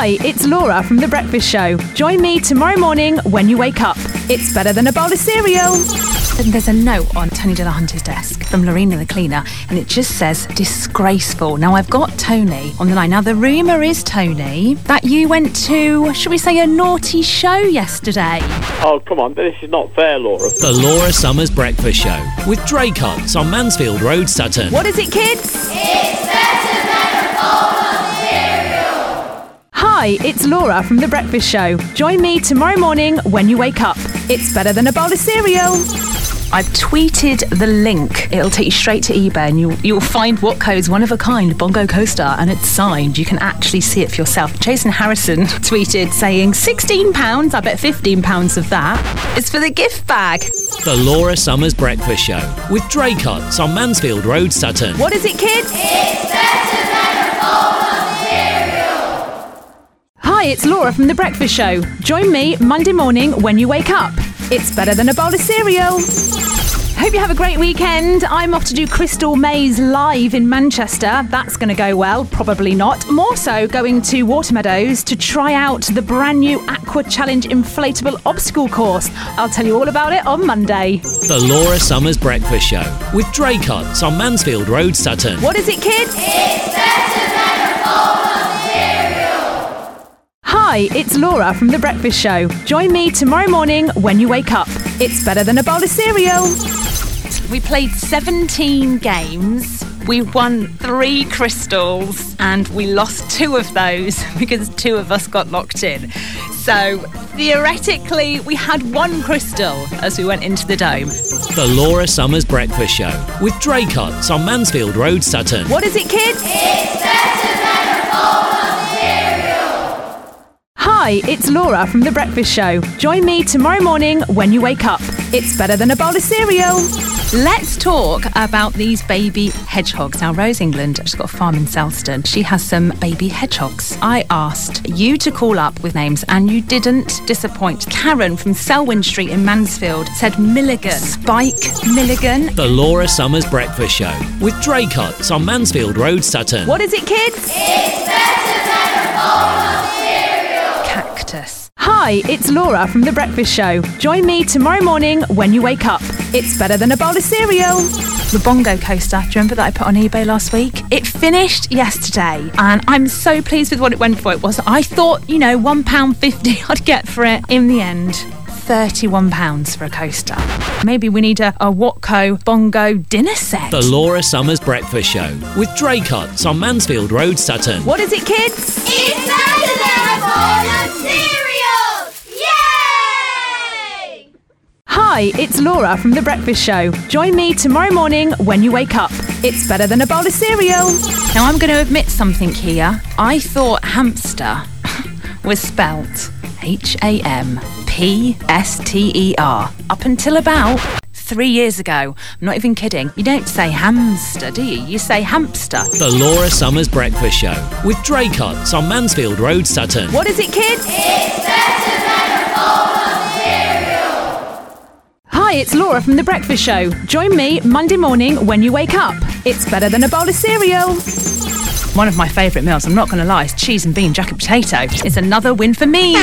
Hi, it's Laura from The Breakfast Show. Join me tomorrow morning when you wake up. It's better than a bowl of cereal. And there's a note on Tony Delahunty's desk from Lorena the cleaner, and it just says disgraceful. Now I've got Tony on the line. Now the rumour is Tony that you went to, should we say, a naughty show yesterday. Oh, come on, this is not fair, Laura. The Laura Summers Breakfast Show with Draycott's on Mansfield Road, Sutton. What is it, kids? Hi, it's Laura from The Breakfast Show. Join me tomorrow morning when you wake up. It's better than a bowl of cereal. I've tweeted the link. It'll take you straight to eBay, and you'll you'll find Watco's one of a kind Bongo coaster, and it's signed. You can actually see it for yourself. Jason Harrison tweeted saying, "16 pounds. I bet 15 pounds of that is for the gift bag." The Laura Summers Breakfast Show with Draycott's on Mansfield Road, Sutton. What is it, kids? Hi, it's Laura from The Breakfast Show. Join me Monday morning when you wake up. It's better than a bowl of cereal. Hope you have a great weekend. I'm off to do Crystal Maze live in Manchester. That's going to go well. Probably not. More so, going to Watermeadows to try out the brand new Aqua Challenge inflatable obstacle course. I'll tell you all about it on Monday. The Laura Summers Breakfast Show with Draycott's on Mansfield Road, Sutton. What is it, kids? Hi, it's Laura from The Breakfast Show. Join me tomorrow morning when you wake up. It's better than a bowl of cereal. We played 17 games. We won three crystals and we lost two of those because two of us got locked in. So theoretically, we had one crystal as we went into the dome. The Laura Summers Breakfast Show with Draycott's on Mansfield Road, Sutton. What is it, kids? Hi, it's Laura from The Breakfast Show. Join me tomorrow morning when you wake up. It's better than a bowl of cereal. Let's talk about these baby hedgehogs. Now, Rose England, she's got a farm in Selston. She has some baby hedgehogs. I asked you to call up with names and you didn't disappoint. Karen from Selwyn Street in Mansfield said Milligan. Spike Milligan. The Laura Summers Breakfast Show with Draycott's on Mansfield Road, Sutton. What is it, kids? Cactus. Hi, it's Laura from The Breakfast Show. Join me tomorrow morning when you wake up. It's better than a bowl of cereal. The Bongo coaster, do you remember that I put on eBay last week? It finished yesterday and I'm so pleased with what it went for. It was, I thought, you know, £1.50 I'd get for it. In the end, £31 for a coaster. Maybe we need a, a Watco Bongo dinner set. The Laura Summers Breakfast Show with Draycott's on Mansfield Road, Sutton. What is it, kids? It's better a Hi, it's Laura from The Breakfast Show. Join me tomorrow morning when you wake up. It's better than a bowl of cereal. Now I'm going to admit something here. I thought hamster was spelt H A M P S T E R up until about three years ago. I'm not even kidding. You don't say hamster, do you? You say hamster. The Laura Summers Breakfast Show with Draycott's on Mansfield Road, Sutton. What is it, kids? It's better than a bowl of cereal. Hi, it's Laura from The Breakfast Show. Join me Monday morning when you wake up. It's better than a bowl of cereal. One of my favourite meals, I'm not going to lie, is cheese and bean jacket potato. It's another win for me. If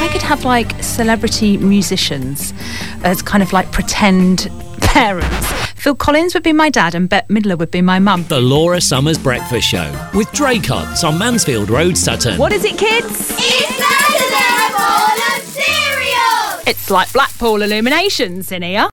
I could have like celebrity musicians as kind of like pretend parents, Phil Collins would be my dad and Bette Midler would be my mum. The Laura Summers Breakfast Show with Draycott's on Mansfield Road, Sutton. What is it, kids? It's better than a bowl of cereal! It's like Blackpool Illuminations in here.